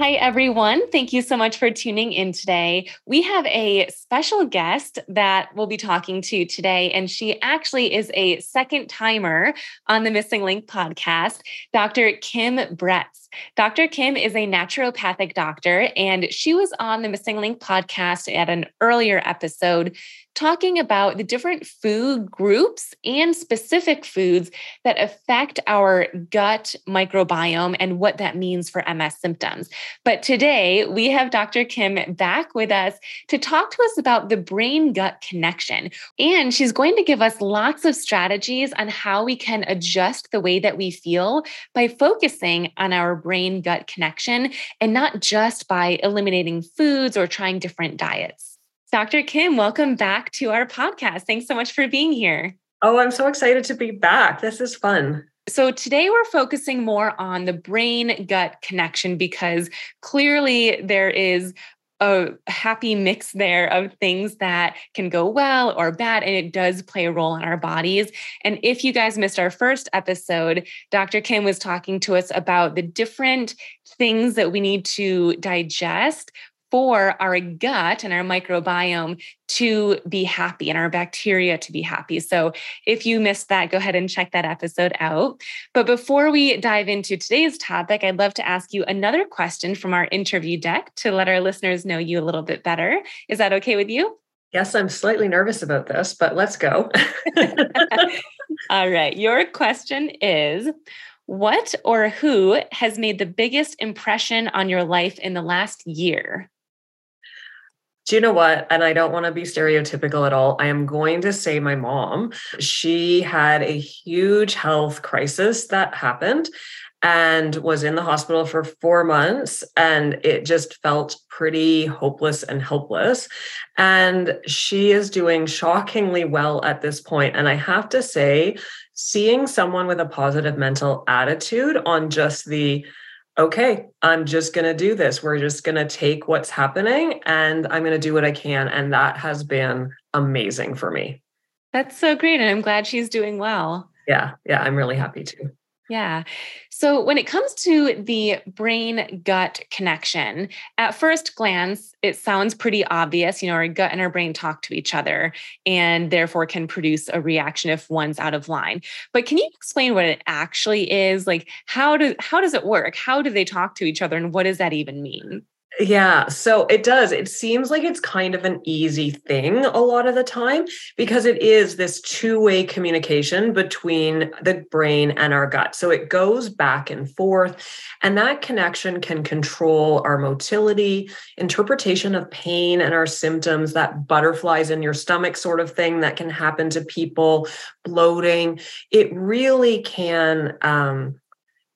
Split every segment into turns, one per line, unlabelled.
Hi, everyone. Thank you so much for tuning in today. We have a special guest that we'll be talking to today, and she actually is a second timer on the MSing Link podcast, Dr. Kim Bretz. Dr. Kim is a naturopathic doctor, and she was on the MSing Link podcast at an earlier episode talking about the different food groups and specific foods that affect our gut microbiome and what that means for MS symptoms. But today we have Dr. Kim back with us to talk to us about the brain gut connection. And she's going to give us lots of strategies on how we can adjust the way that we feel by focusing on our brain gut connection and not just by eliminating foods or trying different diets. Dr. Kim, welcome back to our podcast. Thanks so much for being here.
Oh, I'm so excited to be back. This is fun.
So, today we're focusing more on the brain gut connection because clearly there is a happy mix there of things that can go well or bad, and it does play a role in our bodies. And if you guys missed our first episode, Dr. Kim was talking to us about the different things that we need to digest for our gut and our microbiome to be happy and our bacteria to be happy. So if you missed that, go ahead and check that episode out. But before we dive into today's topic, I'd love to ask you another question from our interview deck to let our listeners know you a little bit better. Is that okay with you?
Yes, I'm slightly nervous about this, but let's go.
All right. Your question is What or who has made the biggest impression on your life in the last year?
Do you know what? And I don't want to be stereotypical at all. I am going to say my mom. She had a huge health crisis that happened and was in the hospital for four months. And it just felt pretty hopeless and helpless. And she is doing shockingly well at this point. And I have to say, seeing someone with a positive mental attitude on just the okay, I'm just going to do this. We're just going to take what's happening and I'm going to do what I can. And that has been amazing for me.
That's so great. And I'm glad she's doing well.
Yeah. Yeah. I'm really happy too.
Yeah. So when it comes to the brain gut connection, at first glance, it sounds pretty obvious. You know, our gut and our brain talk to each other and therefore can produce a reaction if one's out of line. But can you explain what it actually is? Like how do how does it work? How do they talk to each other and what does that even mean?
Yeah, so it does. It seems like it's kind of an easy thing a lot of the time because it is this two way communication between the brain and our gut. So it goes back and forth, and that connection can control our motility, interpretation of pain and our symptoms, that butterflies in your stomach sort of thing that can happen to people, bloating. It really can. Um,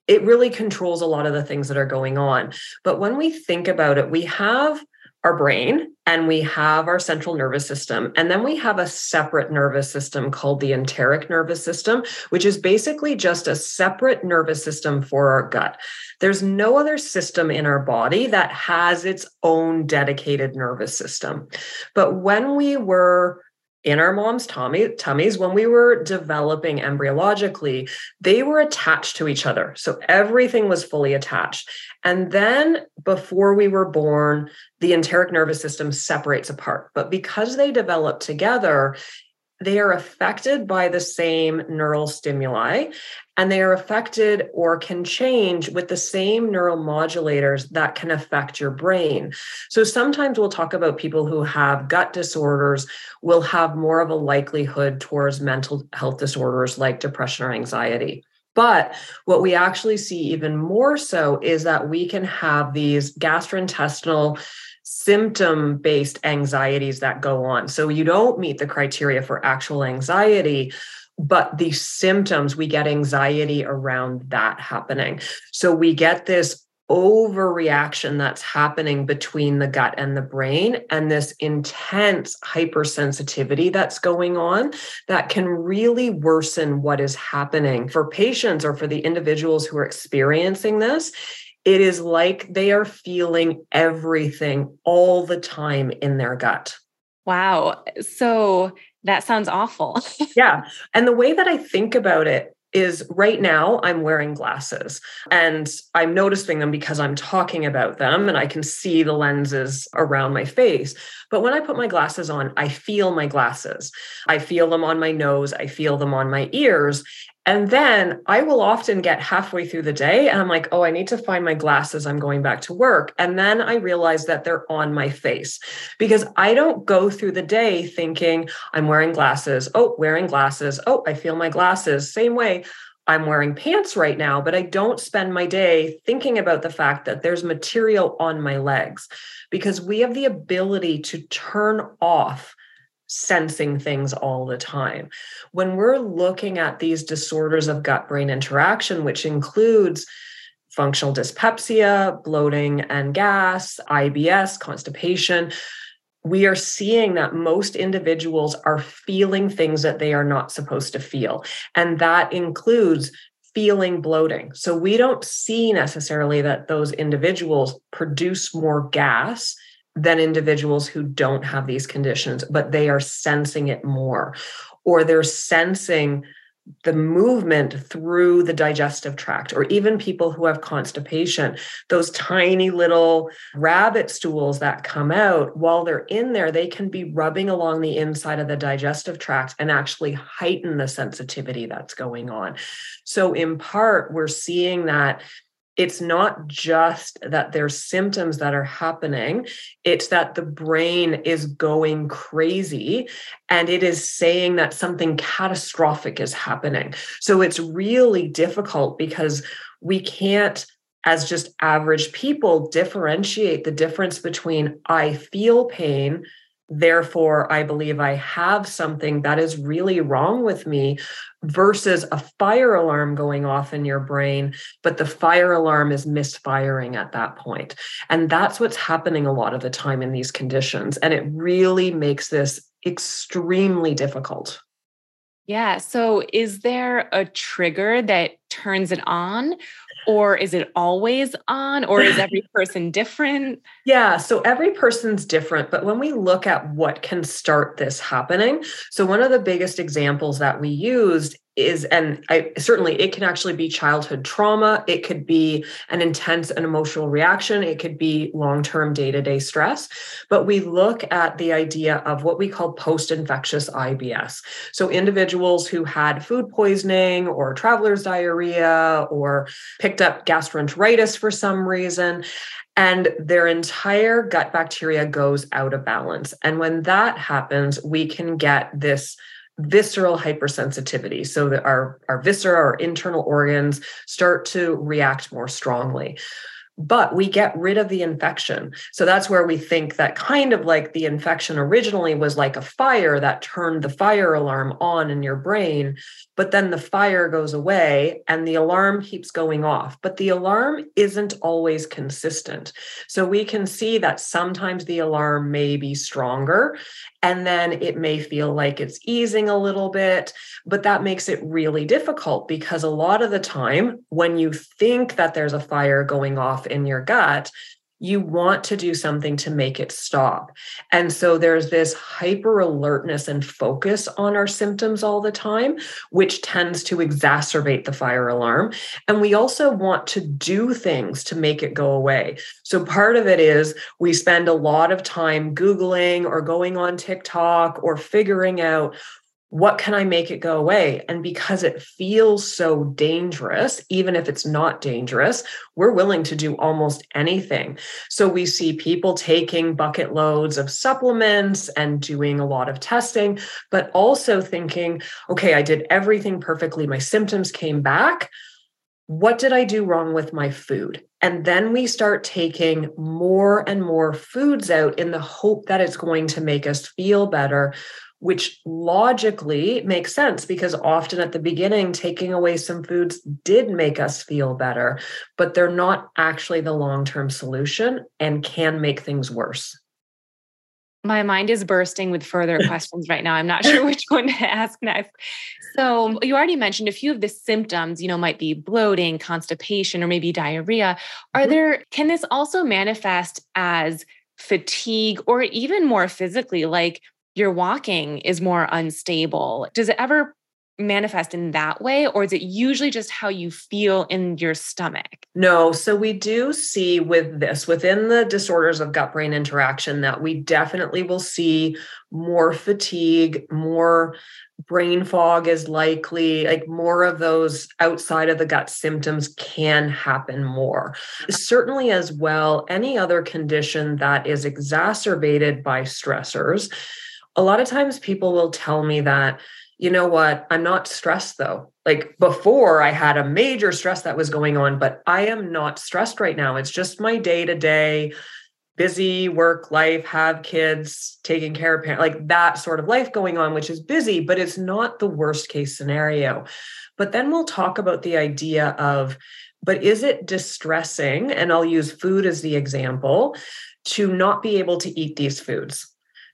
it really controls a lot of the things that are going on. But when we think about it, we have our brain and we have our central nervous system. And then we have a separate nervous system called the enteric nervous system, which is basically just a separate nervous system for our gut. There's no other system in our body that has its own dedicated nervous system. But when we were in our mom's tummy, tummies when we were developing embryologically they were attached to each other. So everything was fully attached. And then before we were born the enteric nervous system separates apart. But because they develop together they are affected by the same neural stimuli and they are affected or can change with the same neural modulators that can affect your brain. So sometimes we'll talk about people who have gut disorders will have more of a likelihood towards mental health disorders like depression or anxiety. But what we actually see even more so is that we can have these gastrointestinal symptom based anxieties that go on. So you don't meet the criteria for actual anxiety, but the symptoms, we get anxiety around that happening. So we get this overreaction that's happening between the gut and the brain and this intense hypersensitivity that's going on that can really worsen what is happening for patients or for the individuals who are experiencing this it is like they are feeling everything all the time in their gut
wow so that sounds awful.
yeah. And the way that I think about it is right now I'm wearing glasses and I'm noticing them because I'm talking about them and I can see the lenses around my face. But when I put my glasses on, I feel my glasses. I feel them on my nose, I feel them on my ears. And then I will often get halfway through the day and I'm like, oh, I need to find my glasses. I'm going back to work. And then I realize that they're on my face because I don't go through the day thinking I'm wearing glasses. Oh, wearing glasses. Oh, I feel my glasses. Same way. I'm wearing pants right now, but I don't spend my day thinking about the fact that there's material on my legs because we have the ability to turn off sensing things all the time. When we're looking at these disorders of gut brain interaction, which includes functional dyspepsia, bloating and gas, IBS, constipation, we are seeing that most individuals are feeling things that they are not supposed to feel. And that includes feeling bloating. So we don't see necessarily that those individuals produce more gas than individuals who don't have these conditions, but they are sensing it more, or they're sensing the movement through the digestive tract, or even people who have constipation, those tiny little rabbit stools that come out while they're in there, they can be rubbing along the inside of the digestive tract and actually heighten the sensitivity that's going on. So, in part, we're seeing that it's not just that there's symptoms that are happening it's that the brain is going crazy and it is saying that something catastrophic is happening. So it's really difficult because we can't as just average people differentiate the difference between i feel pain Therefore, I believe I have something that is really wrong with me versus a fire alarm going off in your brain, but the fire alarm is misfiring at that point. And that's what's happening a lot of the time in these conditions. And it really makes this extremely difficult.
Yeah. So, is there a trigger that turns it on? Or is it always on or is every person different?
Yeah so every person's different but when we look at what can start this happening so one of the biggest examples that we used is and I, certainly it can actually be childhood trauma. It could be an intense and emotional reaction. It could be long-term day-to-day stress. But we look at the idea of what we call post-infectious ibs so individuals who had food poisoning or traveler's diarrhea or picked up gastroenteritis for some reason and their entire gut bacteria goes out of balance. And when that happens we can get this visceral hypersensitivity so that our, our viscera our internal organs start to react more strongly but we get rid of the infection. So that's where we think that kind of like the infection originally was like a fire that turned the fire alarm on in your brain, but then the fire goes away and the alarm keeps going off. But the alarm isn't always consistent. So we can see that sometimes the alarm may be stronger and then it may feel like it's easing a little bit, but that makes it really difficult because a lot of the time, when you think that there's a fire going off in your gut, you want to do something to make it stop. And so there's this hyper alertness and focus on our symptoms all the time, which tends to exacerbate the fire alarm. And we also want to do things to make it go away. So part of it is we spend a lot of time Googling or going on TikTok or figuring out what can I make it go away? And because it feels so dangerous, even if it's not dangerous, we're willing to do almost anything. So we see people taking bucket loads of supplements and doing a lot of testing, but also thinking, okay, I did everything perfectly. My symptoms came back. What did I do wrong with my food? And then we start taking more and more foods out in the hope that it's going to make us feel better which logically makes sense because often at the beginning, taking away some foods did make us feel better, but they're not actually the long term solution and can make things worse.
My mind is bursting with further questions right now. I'm not sure which one to ask next. So, you already mentioned a few of the symptoms, you know, might be bloating, constipation, or maybe diarrhea. Are mm-hmm. there, can this also manifest as fatigue or even more physically, like your walking is more unstable. Does it ever manifest in that way or is it usually just how you feel in your stomach
no so we do see with this within the disorders of gut brain interaction that we definitely will see more fatigue more brain fog is likely like more of those outside of the gut symptoms can happen more certainly as well any other condition that is exacerbated by stressors a lot of times people will tell me that, you know what, I'm not stressed though. Like before, I had a major stress that was going on, but I am not stressed right now. It's just my day to day busy work life, have kids, taking care of parents, like that sort of life going on, which is busy, but it's not the worst case scenario. But then we'll talk about the idea of, but is it distressing? And I'll use food as the example to not be able to eat these foods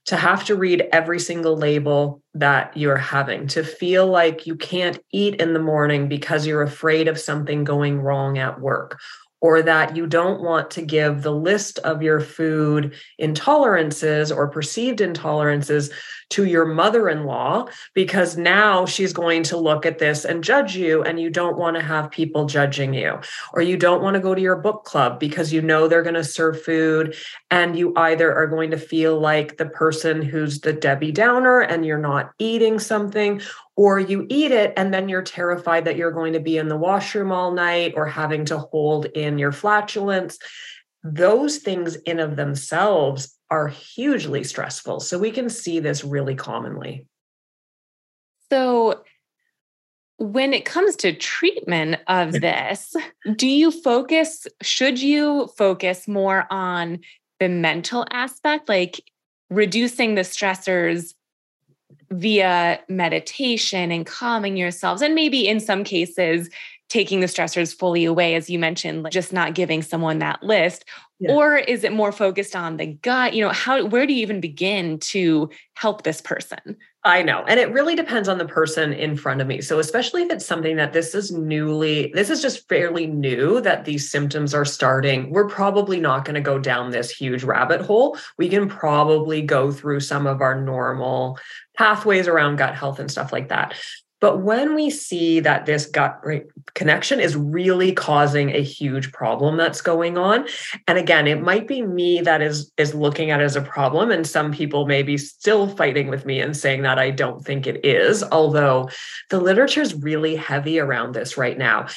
to have to read every single label that you're having, to feel like you can't eat in the morning because you're afraid of something going wrong at work, or that you don't want to give the list of your food intolerances or perceived intolerances to your mother in law because now she's going to look at this and judge you, and you don't want to have people judging you. Or you don't want to go to your book club because you know they're going to serve food, and you either are going to feel like the person who's the Debbie Downer and you're not eating something, or you eat it and then you're terrified that you're going to be in the washroom all night or having to hold in your flatulence those things in of themselves are hugely stressful. So we can see this really commonly.
So when it comes to treatment of this, do you focus, should you focus more on the mental aspect, like reducing the stressors via meditation and calming yourselves? And maybe in some cases, taking the stressors fully away, as you mentioned, like just not giving someone that list? Yeah. Or is it more focused on the gut? You know, how where do you even begin to help this person?
I know. And it really depends on the person in front of me. So, especially if it's something that this is newly, this is just fairly new that these symptoms are starting, we're probably not going to go down this huge rabbit hole. We can probably go through some of our normal pathways around gut health and stuff like that. But when we see that this gut connection is really causing a huge problem that's going on, and again, it might be me that is is looking at it as a problem, and some people may be still fighting with me and saying that I don't think it is. Although the literature is really heavy around this right now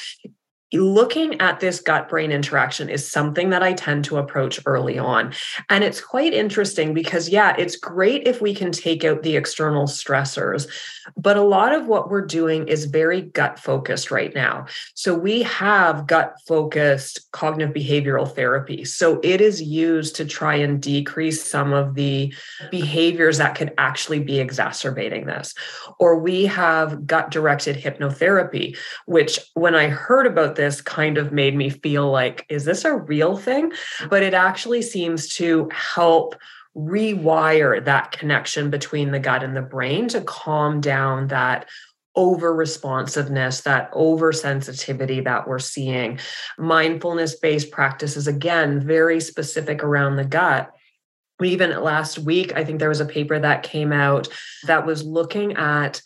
looking at this gut brain interaction is something that I tend to approach early on. And it's quite interesting because, yeah, it's great if we can take out the external stressors, but a lot of what we're doing is very gut focused right now. So we have gut focused cognitive behavioral therapy. So it is used to try and decrease some of the behaviors that could actually be exacerbating this. Or we have gut directed hypnotherapy, which when I heard about this, this kind of made me feel like, is this a real thing? But it actually seems to help rewire that connection between the gut and the brain to calm down that over responsiveness, that oversensitivity that we're seeing. Mindfulness based practices, again, very specific around the gut. Even last week, I think there was a paper that came out that was looking at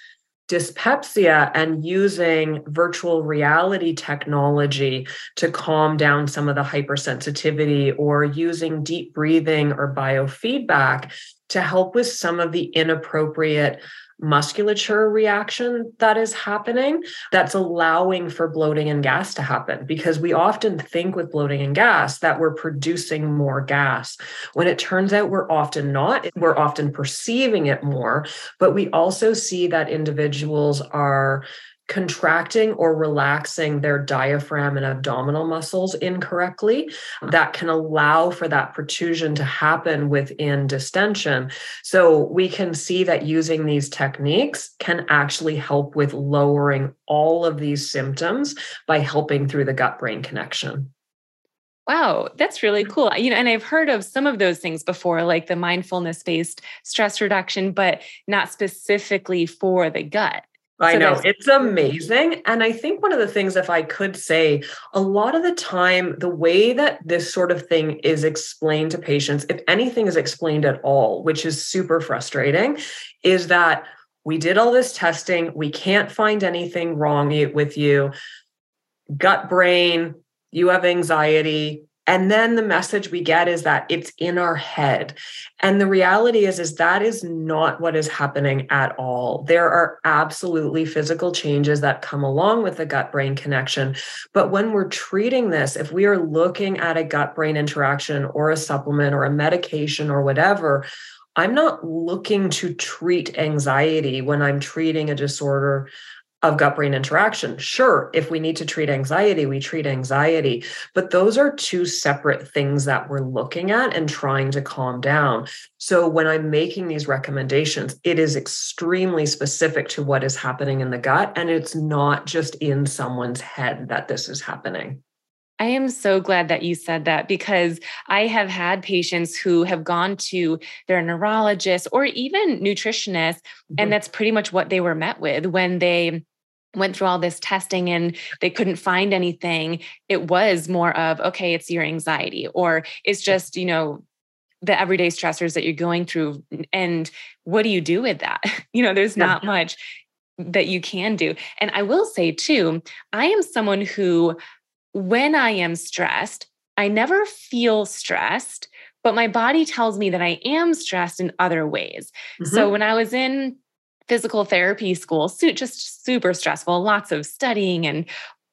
dyspepsia and using virtual reality technology to calm down some of the hypersensitivity or using deep breathing or biofeedback to help with some of the inappropriate musculature reaction that is happening that's allowing for bloating and gas to happen because we often think with bloating and gas that we're producing more gas. When it turns out we're often not we're often perceiving it more but we also see that individuals are contracting or relaxing their diaphragm and abdominal muscles incorrectly that can allow for that protrusion to happen within distension so we can see that using these techniques can actually help with lowering all of these symptoms by helping through the gut brain connection
Wow, that's really cool. You know, and I've heard of some of those things before, like the mindfulness based stress reduction, but not specifically for the gut.
I so know it's amazing. And I think one of the things, if I could say, a lot of the time, the way that this sort of thing is explained to patients, if anything is explained at all, which is super frustrating, is that we did all this testing, we can't find anything wrong with you. Gut brain, you have anxiety, and then the message we get is that it's in our head. And the reality is is that is not what is happening at all. There are absolutely physical changes that come along with the gut brain connection. But when we're treating this if we are looking at a gut brain interaction or a supplement or a medication or whatever I'm not looking to treat anxiety when I'm treating a disorder of gut brain interaction. Sure, if we need to treat anxiety, we treat anxiety, but those are two separate things that we're looking at and trying to calm down. So when I'm making these recommendations, it is extremely specific to what is happening in the gut, and it's not just in someone's head that this is happening.
I am so glad that you said that because I have had patients who have gone to their neurologist or even nutritionist, mm-hmm. and that's pretty much what they were met with when they went through all this testing and they couldn't find anything. It was more of, okay, it's your anxiety, or it's just, you know, the everyday stressors that you're going through. And what do you do with that? You know, there's not much that you can do. And I will say too, I am someone who when I am stressed, I never feel stressed, but my body tells me that I am stressed in other ways. Mm-hmm. So when I was in physical therapy school, just super stressful, lots of studying and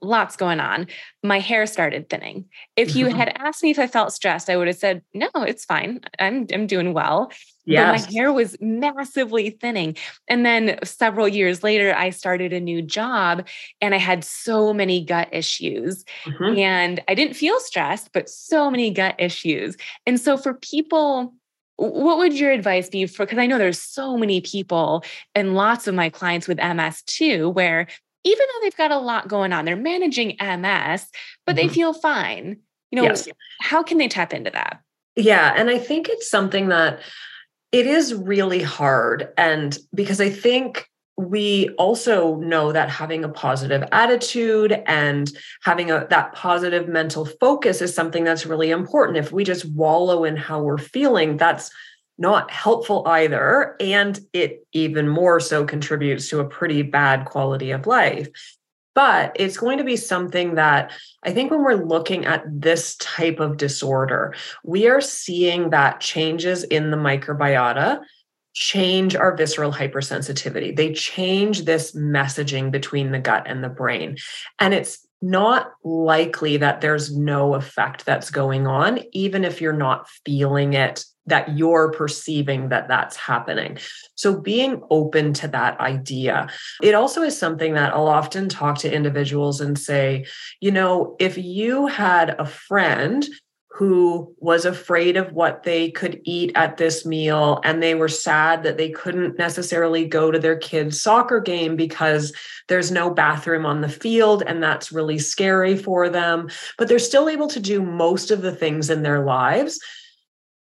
lots going on. My hair started thinning. If you had asked me if I felt stressed, I would have said, "No, it's fine. I'm I'm doing well." Yes. But my hair was massively thinning. And then several years later, I started a new job and I had so many gut issues. Mm-hmm. And I didn't feel stressed, but so many gut issues. And so for people what would your advice be for because i know there's so many people and lots of my clients with ms too where even though they've got a lot going on, they're managing MS, but mm-hmm. they feel fine. You know, yes. how can they tap into that?
Yeah. And I think it's something that it is really hard. And because I think we also know that having a positive attitude and having a that positive mental focus is something that's really important if we just wallow in how we're feeling that's not helpful either. And it even more so contributes to a pretty bad quality of life. But it's going to be something that I think when we're looking at this type of disorder, we are seeing that changes in the microbiota change our visceral hypersensitivity. They change this messaging between the gut and the brain. And it's not likely that there's no effect that's going on, even if you're not feeling it that you're perceiving that that's happening. So being open to that idea. It also is something that I'll often talk to individuals and say, you know, if you had a friend who was afraid of what they could eat at this meal and they were sad that they couldn't necessarily go to their kids soccer game because there's no bathroom on the field and that's really scary for them but they're still able to do most of the things in their lives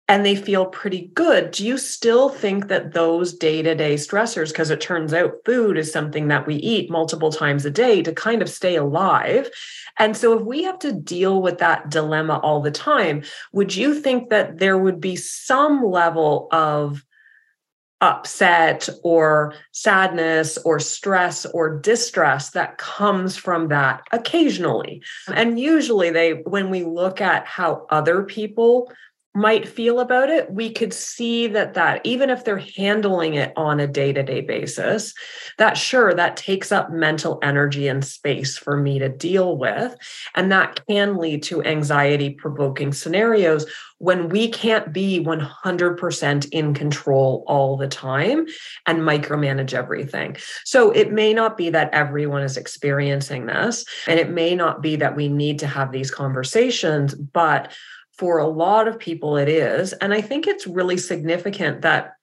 and they feel pretty good. Do you still think that those day to day stressors, because it turns out food is something that we eat multiple times a day to kind of stay alive? And so, if we have to deal with that dilemma all the time, would you think that there would be some level of upset or sadness or stress or distress that comes from that occasionally and usually they when we look at how other people might feel about it we could see that that even if they're handling it on a day-to-day basis that sure that takes up mental energy and space for me to deal with and that can lead to anxiety provoking scenarios when we can't be 100% in control all the time and micromanage everything. So it may not be that everyone is experiencing this, and it may not be that we need to have these conversations, but for a lot of people, it is. And I think it's really significant that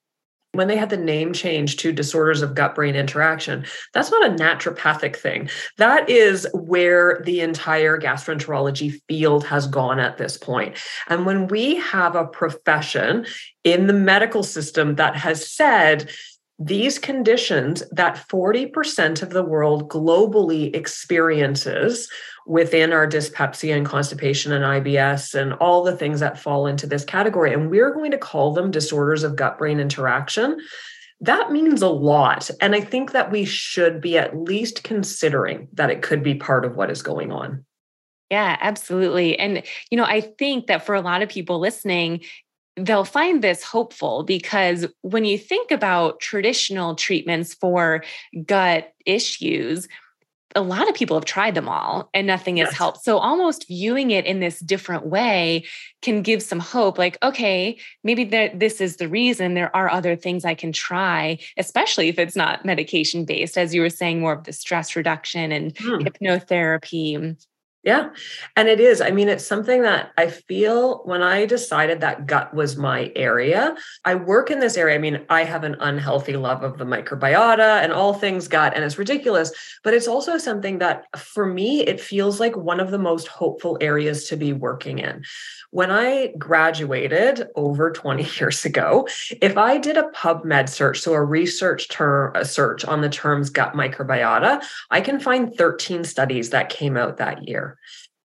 when they had the name change to disorders of gut brain interaction, that's not a naturopathic thing. That is where the entire gastroenterology field has gone at this point. And when we have a profession in the medical system that has said, these conditions that 40% of the world globally experiences within our dyspepsia and constipation and IBS and all the things that fall into this category. And we're going to call them disorders of gut brain interaction. That means a lot. And I think that we should be at least considering that it could be part of what is going on.
Yeah, absolutely. And, you know, I think that for a lot of people listening, they'll find this hopeful because when you think about traditional treatments for gut issues, a lot of people have tried them all and nothing has yes. helped. So almost viewing it in this different way can give some hope like, okay, maybe there, this is the reason there are other things I can try, especially if it's not medication based, as you were saying, more of the stress reduction and hmm. hypnotherapy
yeah. And it is. I mean, it's something that I feel when I decided that gut was my area. I work in this area. I mean, I have an unhealthy love of the microbiota and all things gut, and it's ridiculous. But it's also something that for me, it feels like one of the most hopeful areas to be working in. When I graduated over 20 years ago, if I did a PubMed search, so a research term a search on the terms gut microbiota, I can find 13 studies that came out that year.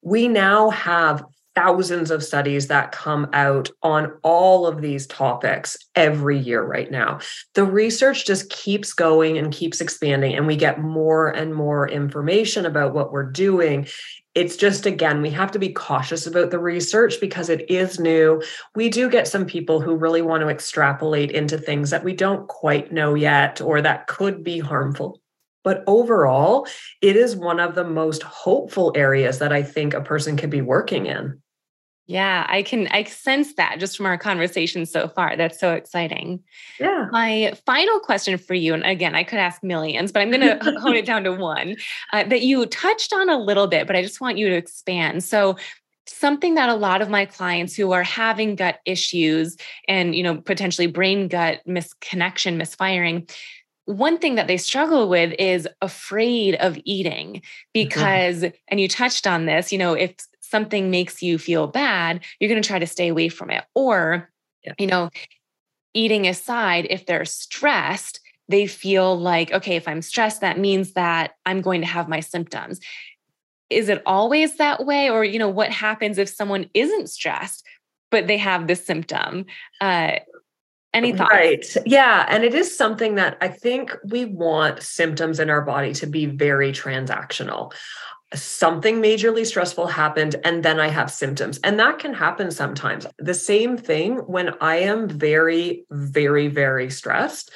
We now have thousands of studies that come out on all of these topics every year right now. The research just keeps going and keeps expanding, and we get more and more information about what we're doing. It's just, again, we have to be cautious about the research because it is new. We do get some people who really want to extrapolate into things that we don't quite know yet or that could be harmful. But overall, it is one of the most hopeful areas that I think a person can be working in.
Yeah, I can I sense that just from our conversation so far. That's so exciting.
Yeah.
My final question for you, and again, I could ask millions, but I'm going to hone it down to one uh, that you touched on a little bit, but I just want you to expand. So, something that a lot of my clients who are having gut issues and you know potentially brain gut misconnection misfiring one thing that they struggle with is afraid of eating mm-hmm. because mm-hmm. and you touched on this you know if something makes you feel bad you're going to try to stay away from it or yeah. you know eating aside if they're stressed they feel like okay if i'm stressed that means that i'm going to have my symptoms is it always that way or you know what happens if someone isn't stressed but they have the symptom uh, any thoughts?
Right. Yeah. And it is something that I think we want symptoms in our body to be very transactional. Something majorly stressful happened, and then I have symptoms. And that can happen sometimes. The same thing when I am very, very, very stressed,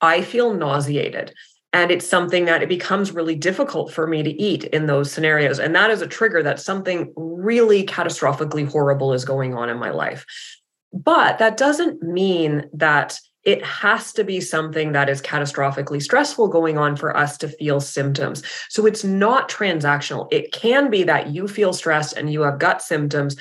I feel nauseated. And it's something that it becomes really difficult for me to eat in those scenarios. And that is a trigger that something really catastrophically horrible is going on in my life. But that doesn't mean that it has to be something that is catastrophically stressful going on for us to feel symptoms. So it's not transactional. It can be that you feel stressed and you have gut symptoms,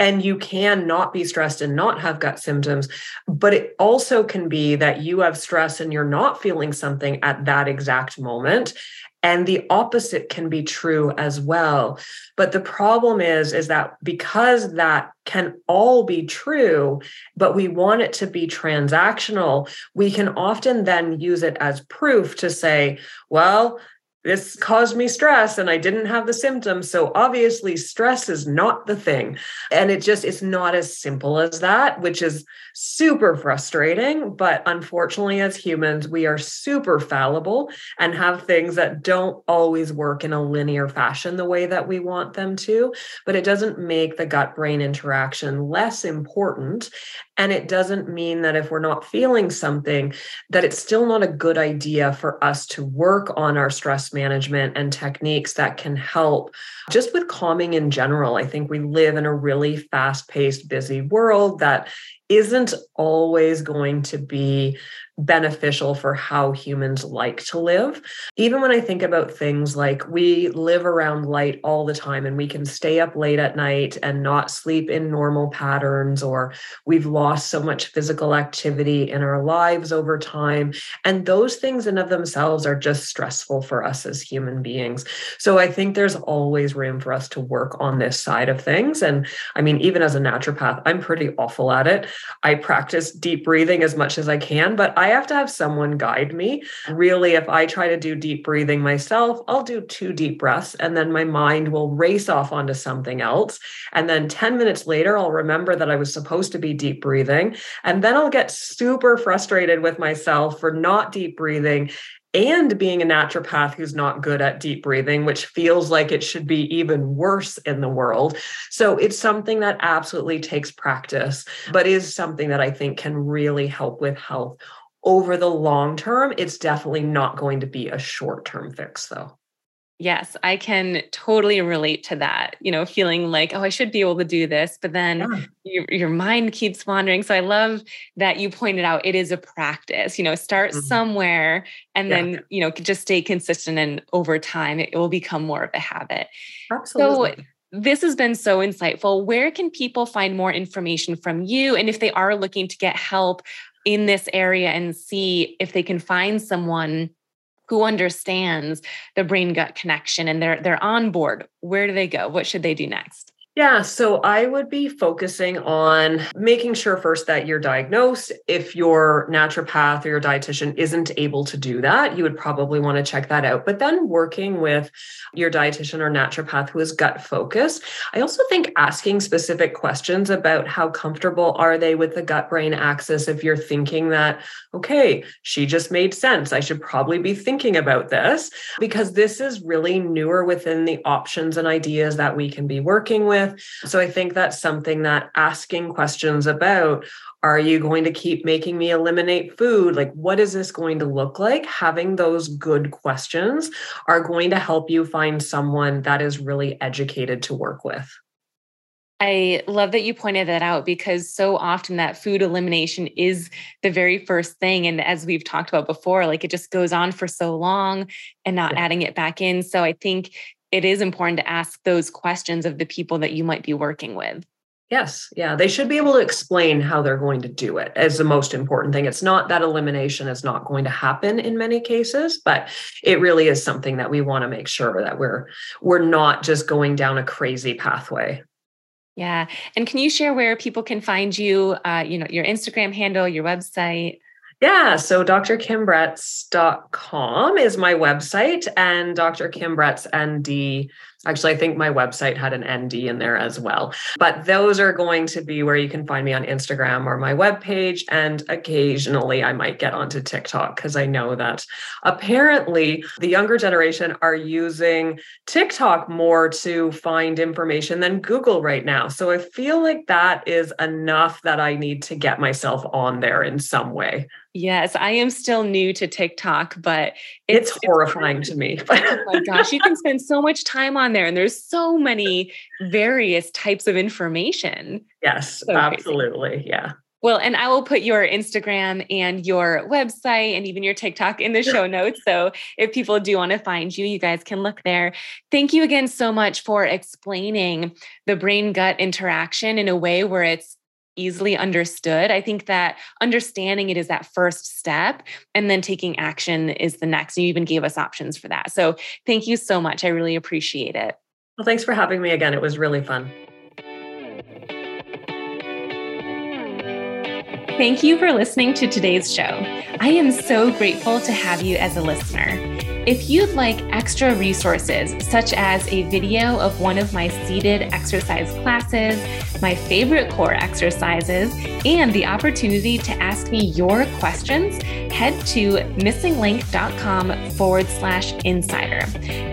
and you can not be stressed and not have gut symptoms. But it also can be that you have stress and you're not feeling something at that exact moment. And the opposite can be true as well. But the problem is, is that because that can all be true, but we want it to be transactional, we can often then use it as proof to say, well, this caused me stress and I didn't have the symptoms. So obviously, stress is not the thing. And it just, it's not as simple as that, which is super frustrating. But unfortunately, as humans, we are super fallible and have things that don't always work in a linear fashion the way that we want them to. But it doesn't make the gut brain interaction less important. And it doesn't mean that if we're not feeling something, that it's still not a good idea for us to work on our management and techniques that can help just with calming in general. I think we live in a really fast paced, busy world that isn't always going to be beneficial for how humans like to live. Even when I think about things like we live around light all the time and we can stay up late at night and not sleep in normal patterns, or we've lost so much physical activity in our lives over time. And those things in of themselves are just stressful for us as human beings. So I think there's always room for us to work on this side of things. And I mean, even as a naturopath, I'm pretty awful at it. I practice deep breathing as much as I can, but I I have to have someone guide me. Really, if I try to do deep breathing myself, I'll do two deep breaths and then my mind will race off onto something else. And then 10 minutes later, I'll remember that I was supposed to be deep breathing. And then I'll get super frustrated with myself for not deep breathing and being a naturopath who's not good at deep breathing, which feels like it should be even worse in the world. So it's something that absolutely takes practice, but is something that I think can really help with health over the long term, it's definitely not going to be a short term fix, though.
Yes, I can totally relate to that. You know, feeling like, oh, I should be able to do this, but then yeah. your, your mind keeps wandering. So I love that you pointed out it is a practice. You know, start mm-hmm. somewhere and yeah. then, you know, just stay consistent and over time it will become more of a habit.
Absolutely.
So this has been so insightful. Where can people find more information from you? And if they are looking to get help in this area and see if they can find someone who understands the brain gut connection and they're they're on board where do they go what should they do next
yeah, so I would be focusing on making sure first that you're diagnosed. If your naturopath or your dietitian isn't able to do that, you would probably want to check that out. But then working with your dietitian or naturopath who is gut focused, I also think asking specific questions about how comfortable are they with the gut brain axis if you're thinking that, okay, she just made sense. I should probably be thinking about this because this is really newer within the options and ideas that we can be working with with. So I think that's something that asking questions about are you going to keep making me eliminate food? Like, what is this going to look like? Having those good questions are going to help you find someone that is really educated to work with.
I love that you pointed that out because so often that food elimination is the very first thing. And as we've talked about before, like it just goes on for so long and not yeah. adding it back in. So I think it is important to ask those questions of the people that you might be working with.
Yes, yeah, they should be able to explain how they're going to do it as the most important thing. It's not that elimination is not going to happen in many cases, but it really is something that we want to make sure that we're we're not just going down a crazy pathway.
Yeah, and can you share where people can find you? Uh, you know, your Instagram handle, your website.
Yeah, so drkimbretz.com is my website and Dr. Kim ND Actually, I think my website had an ND in there as well. But those are going to be where you can find me on Instagram or my webpage. And occasionally I might get onto TikTok because I know that apparently the younger generation are using TikTok more to find information than Google right now. So I feel like that is enough that I need to get myself on there in some way.
Yes, I am still new to TikTok, but
it's, it's horrifying it's, to me.
oh my gosh, you can spend so much time on there, and there's so many various types of information.
Yes, so absolutely. Crazy. Yeah.
Well, and I will put your Instagram and your website and even your TikTok in the show notes. So if people do want to find you, you guys can look there. Thank you again so much for explaining the brain gut interaction in a way where it's easily understood. I think that understanding it is that first step, and then taking action is the next. You even gave us options for that. So thank you so much. I really appreciate it.
Well, thanks for having me again. It was really fun.
Thank you for listening to today's show. I am so grateful to have you as a listener. If you'd like extra resources, such as a video of one of my seated exercise classes, my favorite core exercises, and the opportunity to ask me your questions, head to msinglink.com forward slash insider.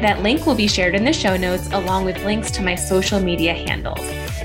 That link will be shared in the show notes along with links to my social media handles.